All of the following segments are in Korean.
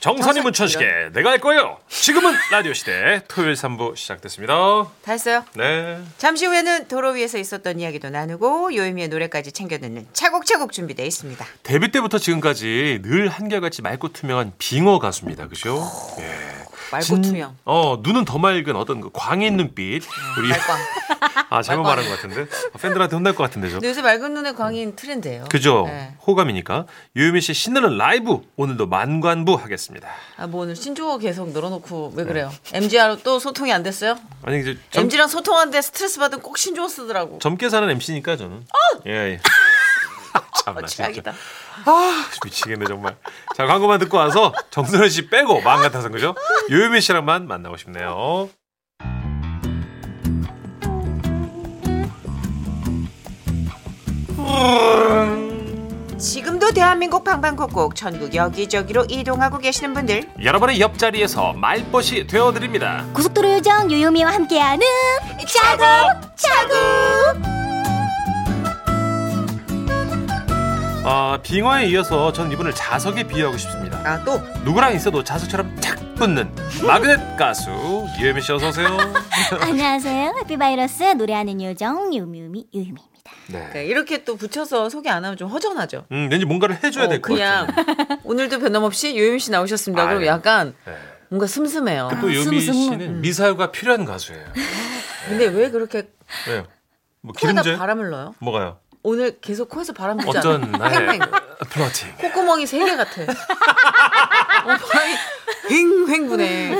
정선이 문천식의 내가 할 거예요. 지금은 라디오 시대 토요일 3부 시작됐습니다. 다 했어요. 네. 잠시 후에는 도로 위에서 있었던 이야기도 나누고 요요미의 노래까지 챙겨 듣는 차곡차곡 준비되어 있습니다. 데뷔 때부터 지금까지 늘 한결같이 맑고 투명한 빙어 가수입니다. 그죠? 예. 맑고 진- 투명. 어, 눈은 더 맑은 어떤 그 광인 눈빛. 우리 말광. 아, 잘못 말한 것 같은데. 아, 팬들한테 혼날 것 같은데 저. 근데 요새 맑은 눈의 광인 트렌드예요. 그죠? 네. 호감이니까. 유유미 씨 신나는 라이브 오늘도 만관부 하겠습니다. 아, 뭐 오늘 신조어 계속 늘어놓고 왜 그래요? MG랑 또 소통이 안 됐어요? 아니 이제 젊, MG랑 소통하는데 스트레스 받으면 꼭 신조어 쓰더라고. 젊게 사는 MC니까 저는. 예, 예. 참나 어, 진짜. 최악이다. 아, 미치겠네 정말. 자 광고만 듣고 와서 정선혜 씨 빼고 마음 같아서 그죠? 유유미 씨랑만 만나고 싶네요. 지금도 대한민국 방방곡곡 전국 여기저기로 이동하고 계시는 분들 여러분의 옆자리에서 말벗이 되어드립니다. 고속도로 요정 요요미와 함께하는 차곡 차곡 아, 빙어에 이어서 저는 이분을 자석에 비유하고 싶습니다. 아 또 누구랑 있어도 자석처럼 착 붙는 마그넷 가수 유유미 씨 어서 오세요. 안녕하세요 해피바이러스 노래하는 요정 요미요미 요요미입니다 네. 네, 이렇게 또 붙여서 소개 안 하면 좀 허전하죠. 음, 왠지 뭔가를 해줘야 어, 될 것 그냥 같아요. 오늘도 변함없이 요요미 씨 나오셨습니다. 그럼 아유. 약간 네. 뭔가 슴슴해요. 또 유미 스무스무. 씨는 미사여구가 필요한 가수예요. 근데 왜 그렇게 왜요? 뭐 코에다 기름제? 바람을 넣어요? 뭐가요? 오늘 계속 코에서 바람 불지 어쩐? 나의 팽팽. flirting. 콧구멍이 세 개 같아. 어, 바람이 횡횡 부네.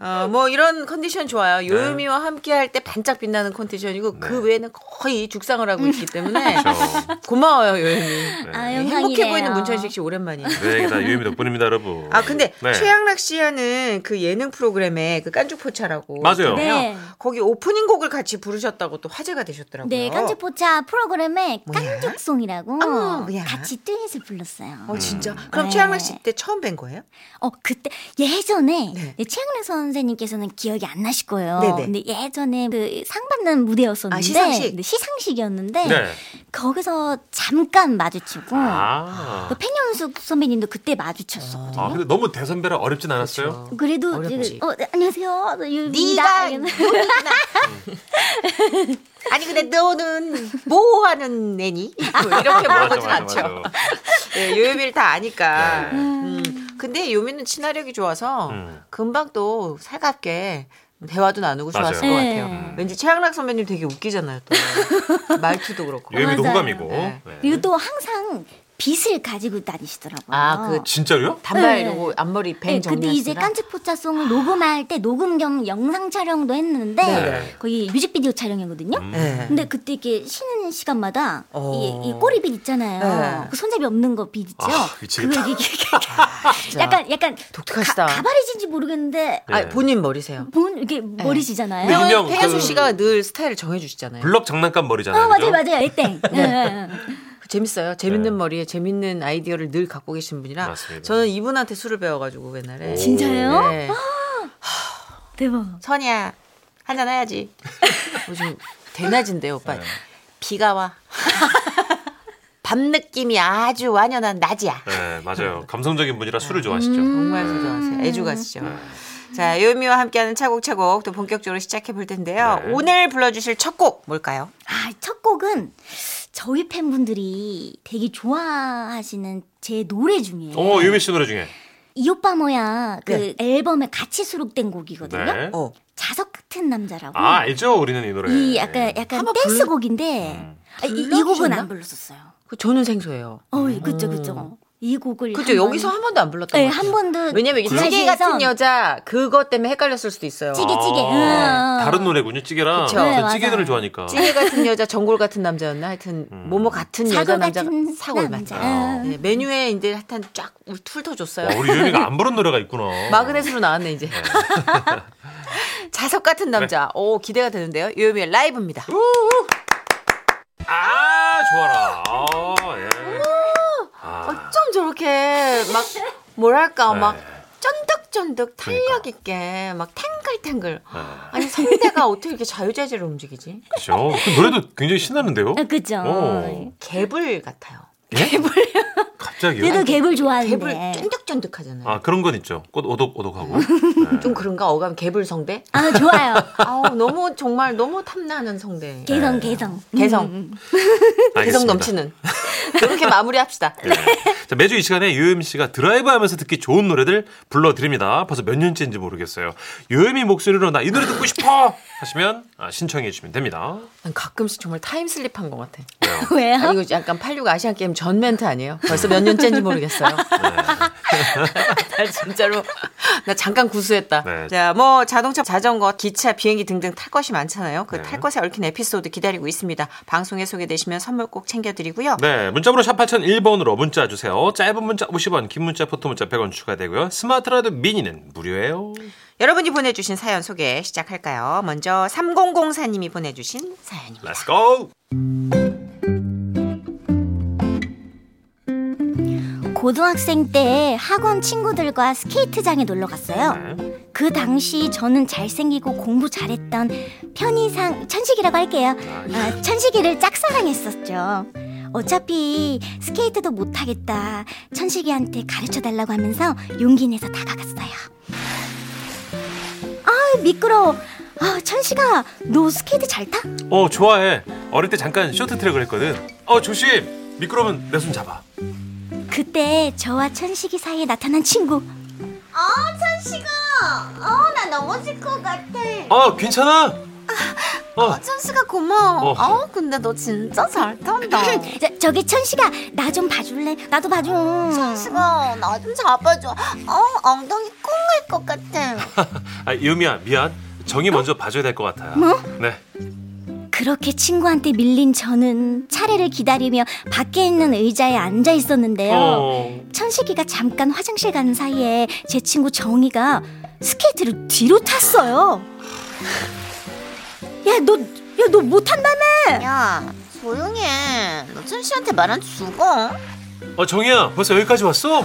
어, 뭐 이런 컨디션 좋아요. 요요미와 함께 할 때 반짝 빛나는 컨디션이고 그 외에는 거의 죽상을 하고 있기 때문에 그렇죠. 고마워요 요요미. 아 행복해 영광이네요 보이는 문천식 씨 오랜만이에요. 네, 이게 다 유미 덕분입니다, 여러분. 아 근데 네. 최양락 씨 하는 그 예능 프로그램에 그 깐죽포차라고 맞아요. 있잖아요. 네. 거기 오프닝 곡을 같이 부르셨다고 또 화제가 되셨더라고요. 네 깐죽포차 프로그램에 뭐야? 깐죽송이라고 어, 뭐야? 같이 듀엣을 불렀어요 어 진짜. 그럼 네. 최양락 씨 때 처음 뵌 거예요? 어 그때 예전에 네. 네, 최양래 선생님께서는 기억이 안 나실 거예요. 네네. 근데 예전에 그 상 받는 무대였었는데 아, 시상식? 네, 시상식이었는데 네. 거기서 잠깐 마주치고 아. 그 팽현숙 선배님도 그때 마주쳤었거든요. 아, 근데 너무 대선배라 어렵진 않았어요? 그렇죠. 그래도 어렵지. 어, 네, 안녕하세요. 저 네가 유입니다. 누구나. 아니 근데 너는 뭐 하는 애니? 뭐 이렇게 물어보진 않죠. 네, 요요미를 다 아니까. 네. 음. 근데 요미는 친화력이 좋아서 음. 금방 또 살갑게 대화도 나누고 맞아요. 좋았을 것 네. 같아요. 왠지 최양락 선배님 되게 웃기잖아요. 또 말투도 그렇고. 맞아요. 호감이고. 네. 네. 그리고 또 항상 빗을 가지고 다니시더라고요. 아, 그 진짜요? 단발 네. 이러고 앞머리 뱅 네, 근데 이제. 깐츠포차송을 녹음할 때 녹음 겸 영상 촬영도 했는데 네. 거기 뮤직비디오 촬영이거든요. 음. 네. 근데 그때 이렇게 쉬는 시간마다 어. 이, 이 꼬리빗 있잖아요. 네. 그 손잡이 없는 거 빗 있죠. 아. 그거 이게 진짜 약간 약간 독특하시다. 가, 가발이신지 모르겠는데 네. 아, 본인 머리세요. 본 이게 머리시잖아요. 네. 일명 팽현수 그- 씨가 늘 스타일을 정해주시잖아요. 블럭 장난감 머리잖아요. 어 맞아요? 맞아요 애땡. 네. 네. 그 재밌어요. 재밌는 네. 머리에 재밌는 아이디어를 늘 갖고 계신 분이라 맞습니다. 저는 이분한테 술을 배워가지고 옛날에. 오. 진짜요? 네. 대박. 선이야 한잔 해야지. 요즘 대낮인데 오빠 네. 비가 와. 밤 느낌이 아주 완연한 낮이야. 네, 맞아요. 감성적인 분이라 술을 좋아하시죠. 정말 좋아하세요. 애주가시죠. 자, 요미와 함께하는 차곡차곡 또 본격적으로 시작해 볼 텐데요. 네. 오늘 불러주실 첫 곡 뭘까요? 아, 첫 곡은 저희 팬분들이 되게 좋아하시는 제 노래 중에 어, 유미 씨 노래 중에. 이 오빠 뭐야 그 네. 앨범에 같이 수록된 곡이거든요. 네. 어. 자석 같은 남자라고. 아, 알죠? 우리는 이 노래. 이 약간 약간 댄스곡인데 음. 아, 이, 이 곡은? 안 불렀었어요. 그 저는 생소해요. 어, 그죠 그죠. 이 곡을 그죠? 한 여기서 번- 한 번도 안 불렀던 네, 것 같아요. 한 번도 왜냐면 이게? 찌개 같은 여자 그것 때문에 헷갈렸을 수도 있어요. 찌개 찌개. 아, 응. 다른 노래군요, 찌개랑. 그쵸. 저 네, 찌개 맞아요. 노래 좋아하니까. 찌개 같은 여자, 전골 같은 남자였나? 하여튼 음. 뭐뭐 같은 여자 남자 같은 사골 남자. 응. 네, 메뉴에 이제 하여튼 쫙 훑어줬어요. 와, 우리 유미가 안 부른 노래가 있구나. 마그넷으로 나왔네 이제. 자석 같은 남자. 오 기대가 되는데요. 요요미의 라이브입니다. 아, 좋아라. 아, 예. 아. 어쩜 저렇게 막 뭐랄까 네. 막 쫀득쫀득 그러니까. 탄력 있게 막 탱글탱글. 네. 아니 성대가 어떻게 이렇게 자유자재로 움직이지? 그죠. 그 노래도 굉장히 신나는데요. 아, 그죠. 개불 같아요. 예? 개불. 갑자기요? 얘도 개불 좋아하는데. 개불 쫀득쫀득하잖아요. 아 그런 건 있죠. 꽃 오독오독하고. 좀 그런가 어감 개불 성대? 아, 좋아요. 아우 너무 정말 너무 탐나는 성대. 개성, 개성. 개성. 음, 알겠습니다. 개성 넘치는. 이렇게 마무리합시다. 네. 자, 매주 이 시간에 요요미 씨가 드라이브하면서 듣기 좋은 노래들 불러드립니다. 벌써 몇 년째인지 모르겠어요. 요요미 목소리로 나 이 노래 듣고 싶어 하시면 아, 신청해 주시면 됩니다. 난 가끔씩 정말 time slip한 것 같아. 왜요? 왜요? 아, 이거 약간 86 아시안 게임 전 멘트 아니에요? 벌써 몇 년째인지 모르겠어요. 나 진짜로 나 잠깐 구수했다. 네. 자, 뭐 자동차, 자전거, 기차, 비행기 등등 탈 것이 많잖아요. 그 네. 탈 것에 얽힌 에피소드 기다리고 있습니다. 방송에 소개되시면 선물 꼭 챙겨드리고요. 네, 문자번호 샵 8001번으로 문자 주세요. 짧은 문자 50원, 긴 문자, 포토 문자 100원 추가되고요. 스마트 라디오 미니는 무료예요. 여러분이 보내주신 사연 소개 시작할까요? 먼저 3004님이 보내주신 사연입니다. Let's go. 고등학생 때 학원 친구들과 스케이트장에 놀러 갔어요. 네. 그 당시 저는 잘생기고 공부 잘했던 편의상 천식이라고 할게요. 아, 천식이를 짝사랑했었죠. 어차피 스케이트도 못하겠다. 천식이한테 가르쳐 달라고 하면서 용기 내서 다가갔어요. 아 미끄러워. 아 천식아 너 스케이트 잘 타? 어, 좋아해. 어릴 때 잠깐 쇼트트랙을 했거든. 어, 조심. 미끄러우면 내 손 잡아. 그때 저와 천식이 사이에 나타난 친구. 어, 천식아. 어, 나 넘어질 것 같아. 어, 괜찮아. 어, 천식아 고마워. 어. 어, 근데 너 진짜 잘 탄다. 저, 저기 천식아 나 좀 봐줄래? 나도 봐줘. 천식아, 나 좀 잡아줘. 어, 엉덩이 꽁할 것 같아. 아, 유미야, 미안. 정이 먼저 봐줘야 될 것 같아요. 뭐? 네. 그렇게 친구한테 밀린 저는 차례를 기다리며 밖에 있는 의자에 앉아 있었는데요. 어, 천식이가 잠깐 화장실 가는 사이에 제 친구 정이가 스케이트를 뒤로 탔어요. 야, 너, 야, 너 못한다며? 야, 조용히 해. 너 천식한테 말한 죽어. 어, 정이야, 벌써 여기까지 왔어? 어,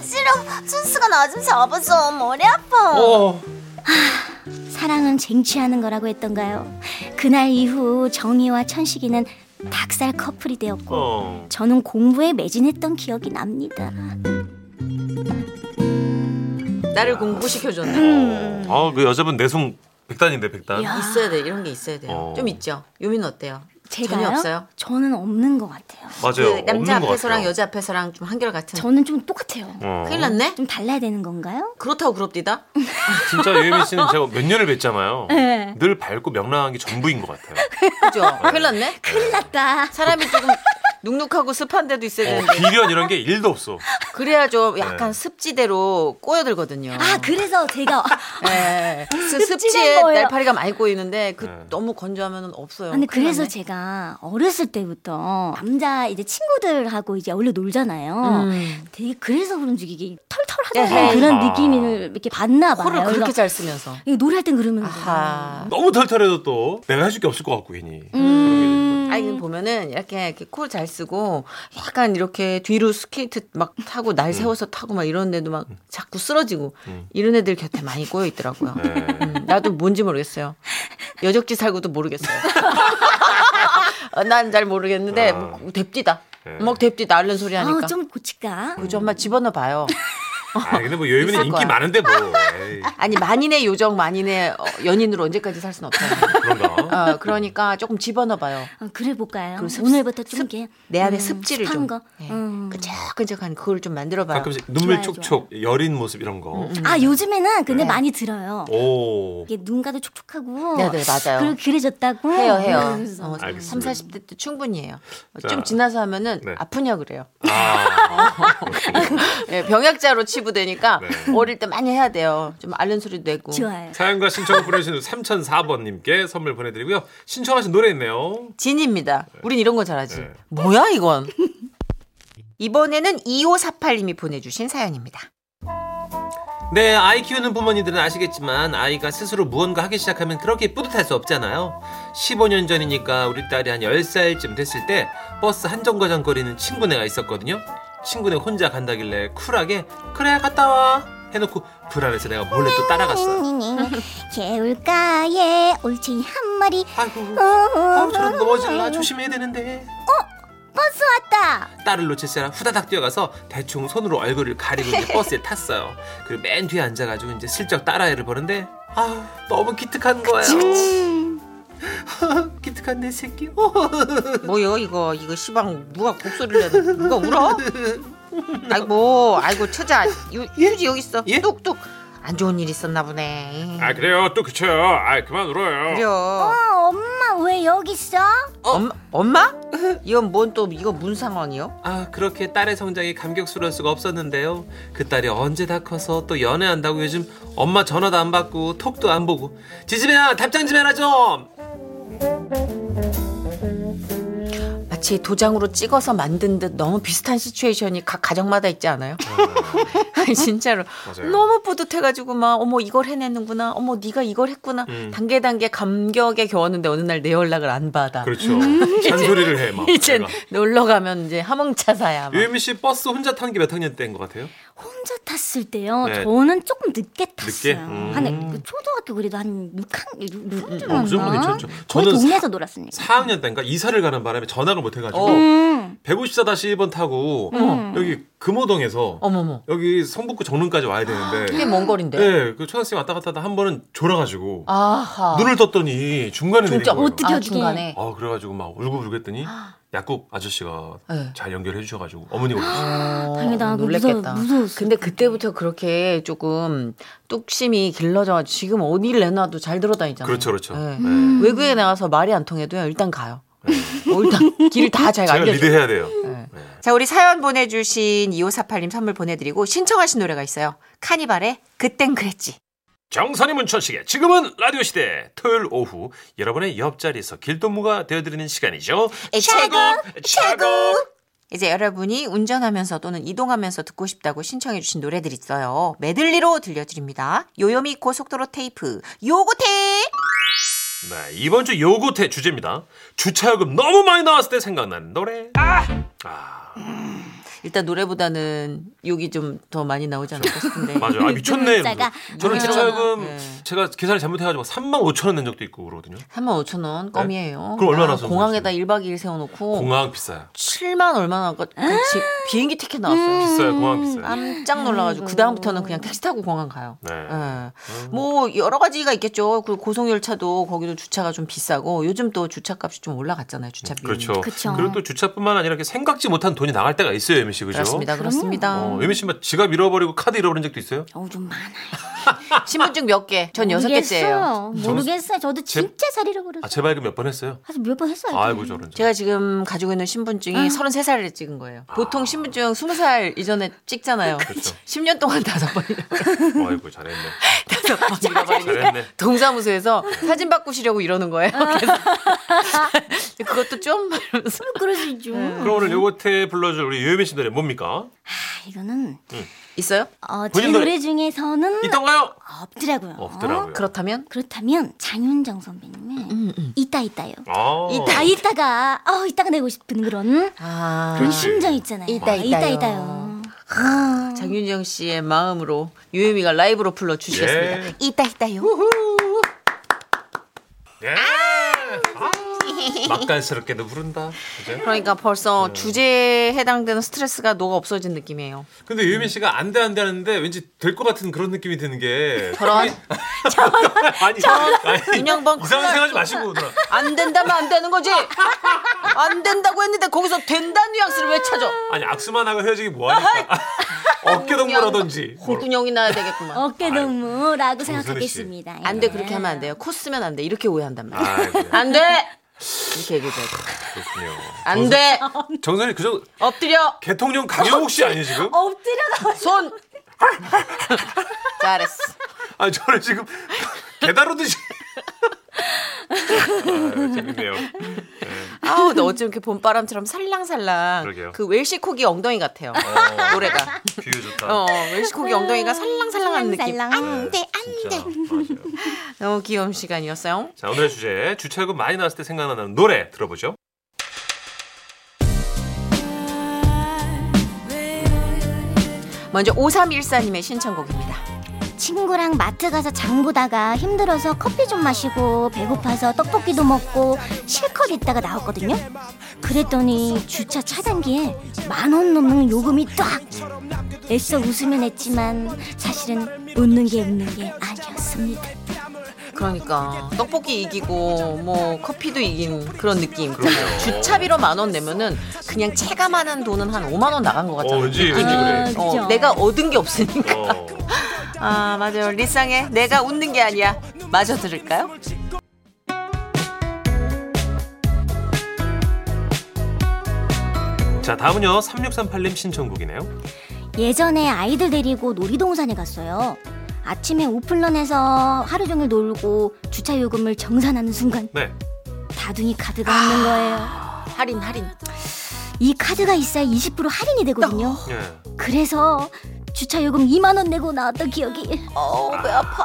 싫어. 천식아, 나좀 잡아줘. 머리 아파. 어. 사랑은 쟁취하는 거라고 했던가요? 그날 이후 정이와 천식이는 닭살 커플이 되었고 어. 저는 공부에 매진했던 기억이 납니다. 나를 공부시켜줬네. 음. 아, 그 여자분 내숭 백단인데 백단. 야. 있어야 돼. 이런 게 있어야 돼요. 어. 좀 있죠. 유미는 어때요? 제가요? 전혀 없어요? 저는 없는 것 같아요. 맞아요. 그 남자 앞에서랑. 여자 앞에서랑 좀 한결 같은. 저는 좀 똑같아요. 어. 큰일 났네? 좀 달라야 되는 건가요? 그렇다고 그럽디다. 진짜 유혜민 씨는 제가 몇 년을 뵀잖아요. 네. 늘 밝고 명랑한 게 전부인 것 같아요. 그죠? 큰일 났네? 큰일 났다. 사람이 조금 눅눅하고 습한 데도 있어야 어, 되는데. 비련 이런 게 일도 없어. 그래야 좀 약간 네. 습지대로 꼬여들거든요. 아 그래서 제가 예. 습- 습지된 습지에 거예요. 날파리가 많이 꼬이는데 그 네. 너무 건조하면 없어요. 아니 그래서. 제가 어렸을 때부터 남자 이제 친구들하고 이제 어울려 놀잖아요. 음. 되게 그래서 그런지 이게 털털하다는 에헤이. 그런 아. 느낌을 이렇게 받나 봐요. 코를 그렇게 잘 쓰면서. 이거 노래할 땐 그러면 아하. 너무 털털해도 또 내가 해줄 게 없을 것 같고 괜히. 음. 아니 근데 보면은 이렇게, 이렇게 코 잘 쓰고 약간 이렇게 뒤로 스케이트 막 타고 날 세워서 타고 막 이런데도 막 자꾸 쓰러지고 음. 이런 애들 곁에 많이 꼬여 있더라고요. 네. 음, 나도 뭔지 모르겠어요. 여적지 살고도 모르겠어요. 난 잘 모르겠는데 아. 뭐 뎁디다. 네. 막 뎁디다 앓는 소리 하니까. 아, 좀 고칠까? 그죠 엄마 집어넣어 봐요. 아 근데 뭐 있을 인기 거야. 많은데 뭐. 에이, 아니 만인의 요정 만인의 어, 연인으로 언제까지 살 수는 없잖아요. 그런가. 어, 그러니까 조금 집어넣어 봐요. 어, 그래 볼까요? 습- 오늘부터 좀 습- 이렇게 내 안에 음, 습지를 좀 거. 예, 음. 끈적끈적한 그걸 좀 만들어 봐요. 가끔씩 눈물 좋아요, 촉촉 여린 모습 이런 거. 아 요즘에는 근데 네. 많이 들어요. 오. 이게 눈가도 촉촉하고 네, 네, 맞아요. 그리고 그래졌다고 해요, 해요. 그래서 어, 알겠습니다. 3, 40대 때 충분히 해요. 어, 자. 좀 지나서 하면은 네. 아프냐 그래요. 아. 예, 병약자로 치 부되니까 네. 어릴 때 많이 해야 돼요. 좀 앓는 소리도 내고. 좋아요. 사연과 신청을 보내주신 3004번님께 선물 보내드리고요. 신청하신 노래 있네요. 진입니다. 우린 이런 거 잘하지. 네. 뭐야 이건? 이번에는 2548님이 보내주신 사연입니다. 네, 아이 키우는 부모님들은 아시겠지만 아이가 스스로 무언가 하기 시작하면 그렇게 뿌듯할 수 없잖아요. 15년 전이니까 우리 딸이 한 10살쯤 됐을 때 버스 한정거장 거리는 친구네가 있었거든요. 친구네 혼자 간다길래 쿨하게 그래 갔다 와 해놓고 불안해서 내가 몰래 또 따라갔어요. 개울가에 올챙이 한 마리 아이고, 어, 어, 저런 넘어질라 조심해야 되는데. 버스 왔다 딸을 놓칠 세라 후다닥 뛰어가서 대충 손으로 얼굴을 가리고 이제 버스에 탔어요. 그리고 맨 뒤에 앉아가지고 이제 슬쩍 딸아이를 보는데 아 너무 기특한 거예요. 기특한 내 새끼. 어. 뭐요 이거 이거 시방 누가 곡소리를 내는 누가 울어? 아이고 아이고 처자 유, 유지 여기 있어 예? 뚝뚝 안 좋은 일 있었나 보네 아 그래요 또 그쳐요. 아 그만 울어요. 그래요 어 엄마 왜 여기 있어? 엄, 엄마? 이건 뭔 또 이거 무슨 상황이요? 아 그렇게 딸의 성장이 감격스러울 수가 없었는데요. 그 딸이 언제 다 커서 또 연애한다고 요즘 엄마 전화도 안 받고 톡도 안 보고 지지배야 답장 좀 해라 좀. 마치 도장으로 찍어서 만든 듯 너무 비슷한 시츄에이션이 각 가정마다 있지 않아요? 진짜로 맞아요. 너무 뿌듯해가지고 막 어머 이걸 해냈는구나 어머 네가 이걸 했구나 음. 단계 단계 감격에 겨웠는데 어느 날 내 연락을 안 받아 그렇죠. 잔소리를 해 막. 이제. 놀러 가면 이제 하몽차사야 막. 유혜미 씨 버스 혼자 탄 게 몇 학년 때인 것 같아요? 혼자 탔을 때요 네. 저는 조금 늦게 탔어요 늦게? 음. 한 초등학교 그래도 한 6학 6학년 어, 그 정도 저는 동네에서 놀았으니까 4학년 때인가 이사를 가는 바람에 전학을 못 해가지고 어. 음. 154-1번 타고 음. 여기 금호동에서 어머머 여기 성북구 정릉까지 와야 되는데 꽤 먼 거리인데 네, 그 초등학생 왔다 갔다 하다 한 번은 졸아가지고 아하 눈을 떴더니 중간에 내린 진짜 거예요. 어떻게 아, 어떻게 중간에 아 그래가지고 막 울고불고 했더니 약국 아저씨가 네. 잘 연결해 주셔가지고 어머니가 오셨어요. 어, 다행이다. 놀랬겠다. 무서워- 근데 그때부터 그렇게 조금 뚝심이 길러져가지고 지금 어디를 내놔도 잘 들어다니잖아요. 그렇죠, 그렇죠. 네. 음. 외국에 나가서 말이 안 통해도요. 일단 가요. 어, 일단 길다잘 알려줘. 리드해야 돼요. 네. 자, 우리 사연 보내주신 2548님 선물 보내드리고 신청하신 노래가 있어요. 카니발의 그땐 그랬지. 정선이 문천식의 지금은 라디오 시대 토요일 오후 여러분의 옆자리에서 길동무가 되어드리는 시간이죠. 최고, 최고. 이제 여러분이 운전하면서 또는 이동하면서 듣고 싶다고 신청해 주신 노래들 있어요. 메들리로 들려드립니다. 요요미 고속도로 테이프 요고테. 네 이번 주 요구태 주제입니다. 주차요금 너무 많이 나왔을 때 생각나는 노래. 아, 일단 노래보다는 욕이 좀 더 많이 나오지 않을까 싶은데. 맞아요. 아 미쳤네. 문자가 저는 네. 주차요금 네. 제가 계산을 잘못해가지고 3만 5천 원 낸 적도 있고 그러거든요. 3만 5천 원 껌이에요. 네? 그럼 얼마나 아, 써서 공항에다 1박 2일 세워놓고 공항 비싸요. 7만 얼마나 그 지- 비행기 티켓 나왔어요. 비싸요. 공항 비싸요. 깜짝 놀라가지고 그 다음부터는 그냥 택시 타고 공항 가요. 네. 예. 뭐 여러 가지가 있겠죠. 그 고속 열차도 거기도 주차가 좀 비싸고 요즘 또 주차값이 좀 올라갔잖아요. 주차비. 그렇죠. 그쵸. 그리고 또 주차뿐만 아니라 이렇게 생각지 못한 돈이 나갈 때가 있어요, 예미 씨, 그죠? 그렇습니다. 그렇습니다. 어, 예미 씨막 지갑 잃어버리고 카드 잃어버린 적도 있어요? 어우 좀 많아요. 신분증 몇 개? 전 여섯 개째예요. 모르겠어요. 모르겠어요. 저도 제- 진짜 잘 잃어버렸어요. 아, 재발급 몇 번 했어요? 사실 몇번 했어요. 아이고, 저런. 저. 제가 지금 가지고 있는 신분증이 33살에 찍은 거예요. 보통 신분증 20살 이전에 찍잖아요. 그렇죠. 10년 동안 다섯 번 아이고, 잘했네. 다섯 번 잃어버리니까 잘했네. 동사무소에서 사진 바꾸시려고 이러는 거예요. 그래서 그것도 좀 이러면서 그럴 수 있죠. 그럼 오늘 요거테 불러줄 우리 유혜민 씨 노래 뭡니까? 아, 이거는 있어요? 어, 제 본인 노래- 노래 중에서는 있던가요? 없더라고요. 없더라고요. 그렇다면 그렇다면 장윤정 선배님의 이따 이따요. 아. 아 이따가 어 이따가 내고 싶은 그런 아 그런. 심정 있잖아요. 이따 아, 이따 이따요. 이따요. 아, 장윤정 씨의 마음으로 유혜미가 라이브로 불러 주시겠습니다. 예. 이따 이따요. 예. 아, 맛깔스럽게도 부른다. 그죠? 그러니까 벌써 주제에 해당되는 스트레스가 녹아 없어진 느낌이에요. 근데 유혜민 씨가 안 돼, 안 돼 하는데 왠지 될 것 같은 그런 느낌이 드는 게. 저런 아니, 아니, 윤영번 이상한 큰일 생각하지 날 마시고. 누나. 안 된다면 안 되는 거지. 안 된다고 했는데 거기서 된다는 뉘앙스를 왜 찾아? 아니, 악수만 하고 헤어지기 뭐하니까. 어깨 동무라든지. 홍군형이 나야 되겠구만. 어깨 동무라고 생각하겠습니다. 안 돼 그렇게 하면 안 돼요. 코 쓰면 안 돼. 이렇게 오해한단 말이야. 안 돼. 이렇게 얘기해줘야 돼. 그렇군요. 안 돼. 정선이 그저 엎드려. 개통령 강영욱 씨 아니에요, 지금? 엎드려 나 손. 잘했어. 아니, 저를 지금 개다루듯이. 아, 재밌네요. 아우, 너 어쩜 이렇게 봄바람처럼 살랑살랑. 그러게요. 그 웰시코기 엉덩이 같아요. 어, 노래가. 비유 좋다. 어, 웰시코기 엉덩이가 살랑살랑한 느낌. 살랑. 안 돼, 안 진짜. 돼. 맞아요. 너무 귀여운 시간이었어요. 자, 오늘의 주제 주차요금 많이 나왔을 때 생각나는 노래 들어보죠. 먼저 5314님의 신청곡입니다. 친구랑 마트 가서 장 보다가 힘들어서 커피 좀 마시고 배고파서 떡볶이도 먹고 실컷 있다가 나왔거든요. 그랬더니 주차 차단기에 만 원 넘는 요금이 딱. 애써 웃으면 했지만 사실은 웃는 게 웃는 게 아니었습니다. 그러니까 떡볶이 이기고 뭐 커피도 이긴 그런 느낌. 주차비로 만 원 내면은 그냥 체감하는 돈은 한 5만 원 나간 것 같잖아요. 어, 왠지. 왠지 그래. 아, 어, 그죠. 내가 얻은 게 없으니까. 어. 아 맞아요. 리쌍의 내가 웃는 게 아니야. 마저 들을까요? 자, 다음은요. 3638님 신청곡이네요. 예전에 아이들 데리고 놀이동산에 갔어요. 아침에 오픈런에서 하루 종일 놀고 주차 요금을 정산하는 순간 네. 다둥이 카드가 없는 거예요. 할인 할인. 이 카드가 있어야 20% 할인이 되거든요. 예. 그래서 주차 요금 2만 원 내고 나왔던 기억이 어 배 아파.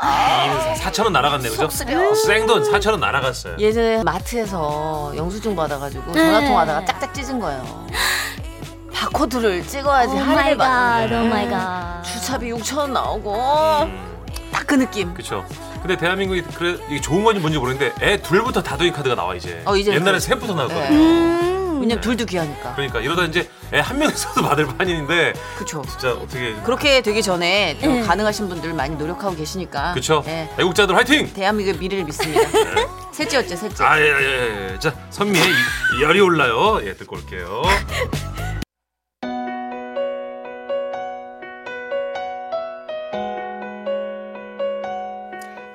4,000원 날아갔네, 그죠? 속쓰려. 생돈 4,000원 날아갔어요. 예전에 마트에서 영수증 받아가지고 네. 전화 통화하다가 짝짝 찢은 거예요. 바코드를 찍어야지 오 할인을 마이 받는 갓, oh my god. 주차비 6천 원 나오고 음, 딱 그 느낌. 그쵸. 근데 대한민국이 그래 이게 좋은 건지 뭔지 모르겠는데 애 둘부터 다둥이 카드가 나와 이제. 어, 이제 옛날에. 셋부터 나왔거든요. 네. 음. 왜냐면 둘도 귀하니까. 그러니까 이러다 이제 애 한 명이서도 받을 판인데 그쵸. 진짜 어떻게 그렇게 되기 전에 좀 네. 가능하신 분들 많이 노력하고 계시니까. 그쵸? 네. 애국자들 화이팅! 대한민국의 미래를 믿습니다. 셋째였죠, 셋째. 아, 예, 예, 예. 자, 선미의 이- 열이 올라요. 예, 듣고 올게요.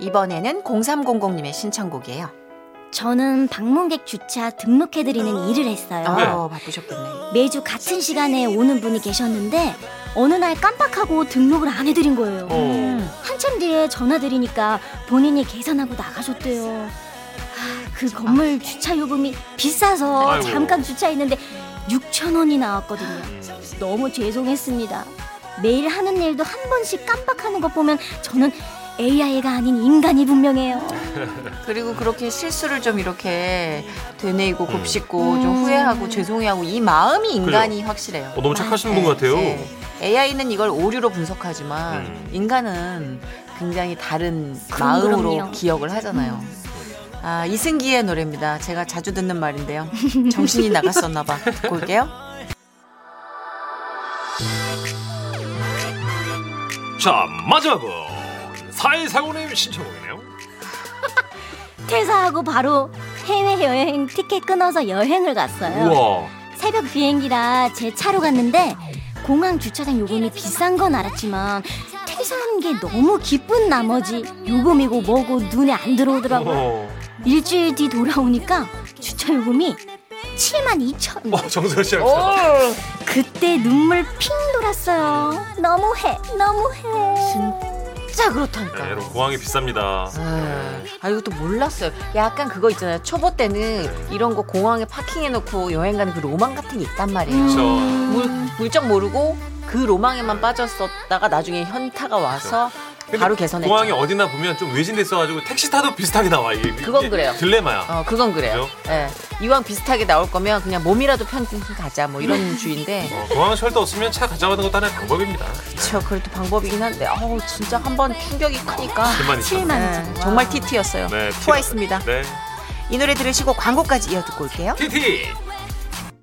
이번에는 0300님의 신청곡이에요. 저는 방문객 주차 등록해드리는 일을 했어요. 아, 바쁘셨겠네. 매주 같은 시간에 오는 분이 계셨는데 어느 날 깜빡하고 등록을 안 해드린 거예요. 어. 한참 뒤에 전화드리니까 본인이 계산하고 나가셨대요. 아, 그 건물 주차 요금이 비싸서 아이고. 잠깐 주차했는데 6천 원이 나왔거든요. 너무 죄송했습니다. 매일 하는 일도 한 번씩 깜빡하는 것 보면 저는 AI가 아닌 인간이 분명해요. 그리고 그렇게 실수를 좀 이렇게 되뇌이고 음. 곱씹고 좀 후회하고 죄송해하고 이 마음이 인간이 확실해요. 어, 너무 착하신 분 같아요. 네. AI는 이걸 오류로 분석하지만 음. 인간은 굉장히 다른 그럼, 마음으로 그럼요. 기억을 하잖아요. 아, 이승기의 노래입니다. 제가 자주 듣는 말인데요. 정신이 나갔었나 봐. 듣고 올게요. 자, 마지막은 사이사고님 신청곡이네요. 퇴사하고 바로 해외 여행 티켓 끊어서 여행을 갔어요. 우와. 새벽 비행기라 제 차로 갔는데 공항 주차장 요금이 비싼 건 알았지만 퇴사한 게 너무 기쁜 나머지 요금이고 뭐고 눈에 안 들어오더라고요. 어, 일주일 뒤 돌아오니까 주차 요금이 7만 2천. 어 정선 씨랑 오! 그때 눈물 핑 돌았어요. 너무해, 너무해. 진짜 그렇다니까. 네, 여러분 공항이 비쌉니다. 아, 아 이것도 몰랐어요. 약간 그거 있잖아요. 초보 때는 이런 거 공항에 파킹해놓고 여행 가는 그 로망 같은 게 있단 말이에요. 그렇죠. 물, 물정 모르고 그 로망에만 빠졌었다가 나중에 현타가 와서 바로 개선했죠. 공항이 어디나 보면 좀 외진데 있어가지고 택시 타도 비슷하게 나와 이게. 그건 이게 그래요. 딜레마야. 어, 그건 그래요. 예. 이왕 비슷하게 나올 거면 그냥 몸이라도 편히 가자 뭐 이런 주의인데 어, 공항 쉘터 없으면 차 가져가는 것도 하나의 방법입니다. 그렇죠. 그래도 방법이긴 한데 어우 진짜 한 번 충격이 크니까 7만 2천. 7만 예, 2천. 정말 TT였어요. 네, 투하했습니다. 네. 이 노래 들으시고 광고까지 이어 듣고 올게요. TT.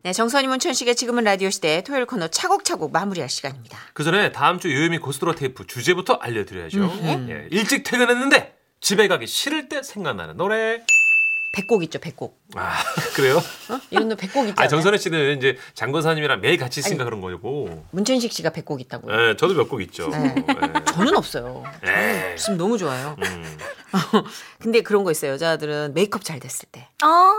네, 정선희 문천식의 지금은 라디오 시대 토요일 코너 차곡차곡 마무리할 시간입니다. 그 전에 다음 주 요요미 고스트로 테이프 주제부터 알려드려야죠. 음. 예, 일찍 퇴근했는데 집에 가기 싫을 때 생각나는 노래. 백곡 있죠, 백곡. 아 그래요? 어? 이런 노 백곡 있잖아요. 아 정선희 씨는 이제 장건사님이랑 매일 같이 있으니까 그런 거고. 문천식 씨가 백곡 있다고요. 예, 저도 몇 곡 있죠. 네. 저는 없어요. 예. 지금 너무 좋아요. 음. 근데 그런 거 있어요. 여자들은 메이크업 잘 됐을 때. 아,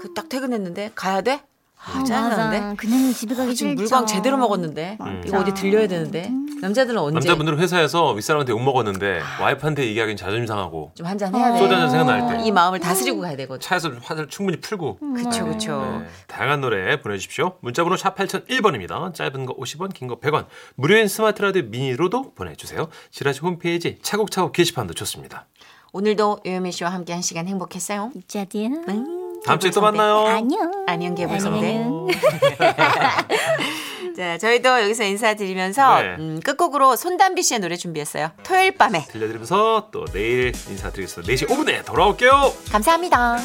그 딱 퇴근했는데 가야 돼? 아, 아, 짜증나는데. 맞아. 그냥 집에 가기 지금 싫죠. 물광 제대로 먹었는데 음. 이거 어디 들려야 되는데 남자들은 언제 남자분들은 회사에서 윗사람한테 욕 먹었는데 와이프한테 얘기하기엔 자존심 상하고 좀 한잔 해야 돼. 소주 한잔 생각날 때 이 마음을 다스리고 가야 되거든. 차에서 화를 충분히 풀고 그쵸 그쵸. 네, 다양한 노래 보내주십시오. 문자번호 샵 8001번입니다. 짧은 거 50원, 긴 거 100원. 무료인 스마트 라디오 미니로도 보내주세요. 지라시 홈페이지 차곡차곡 게시판도 좋습니다. 오늘도 요요미 씨와 함께 한 시간 행복했어요. 짜디야. 음, 다음 주에 또. 만나요. 안녕. 안녕 개불선배. 자, 저희도 여기서 인사드리면서 네. 음, 끝곡으로 손담비 씨의 노래 준비했어요. 토요일 밤에. 들려드리면서 또 내일 인사드리겠습니다. 4시 5분에 돌아올게요. 감사합니다.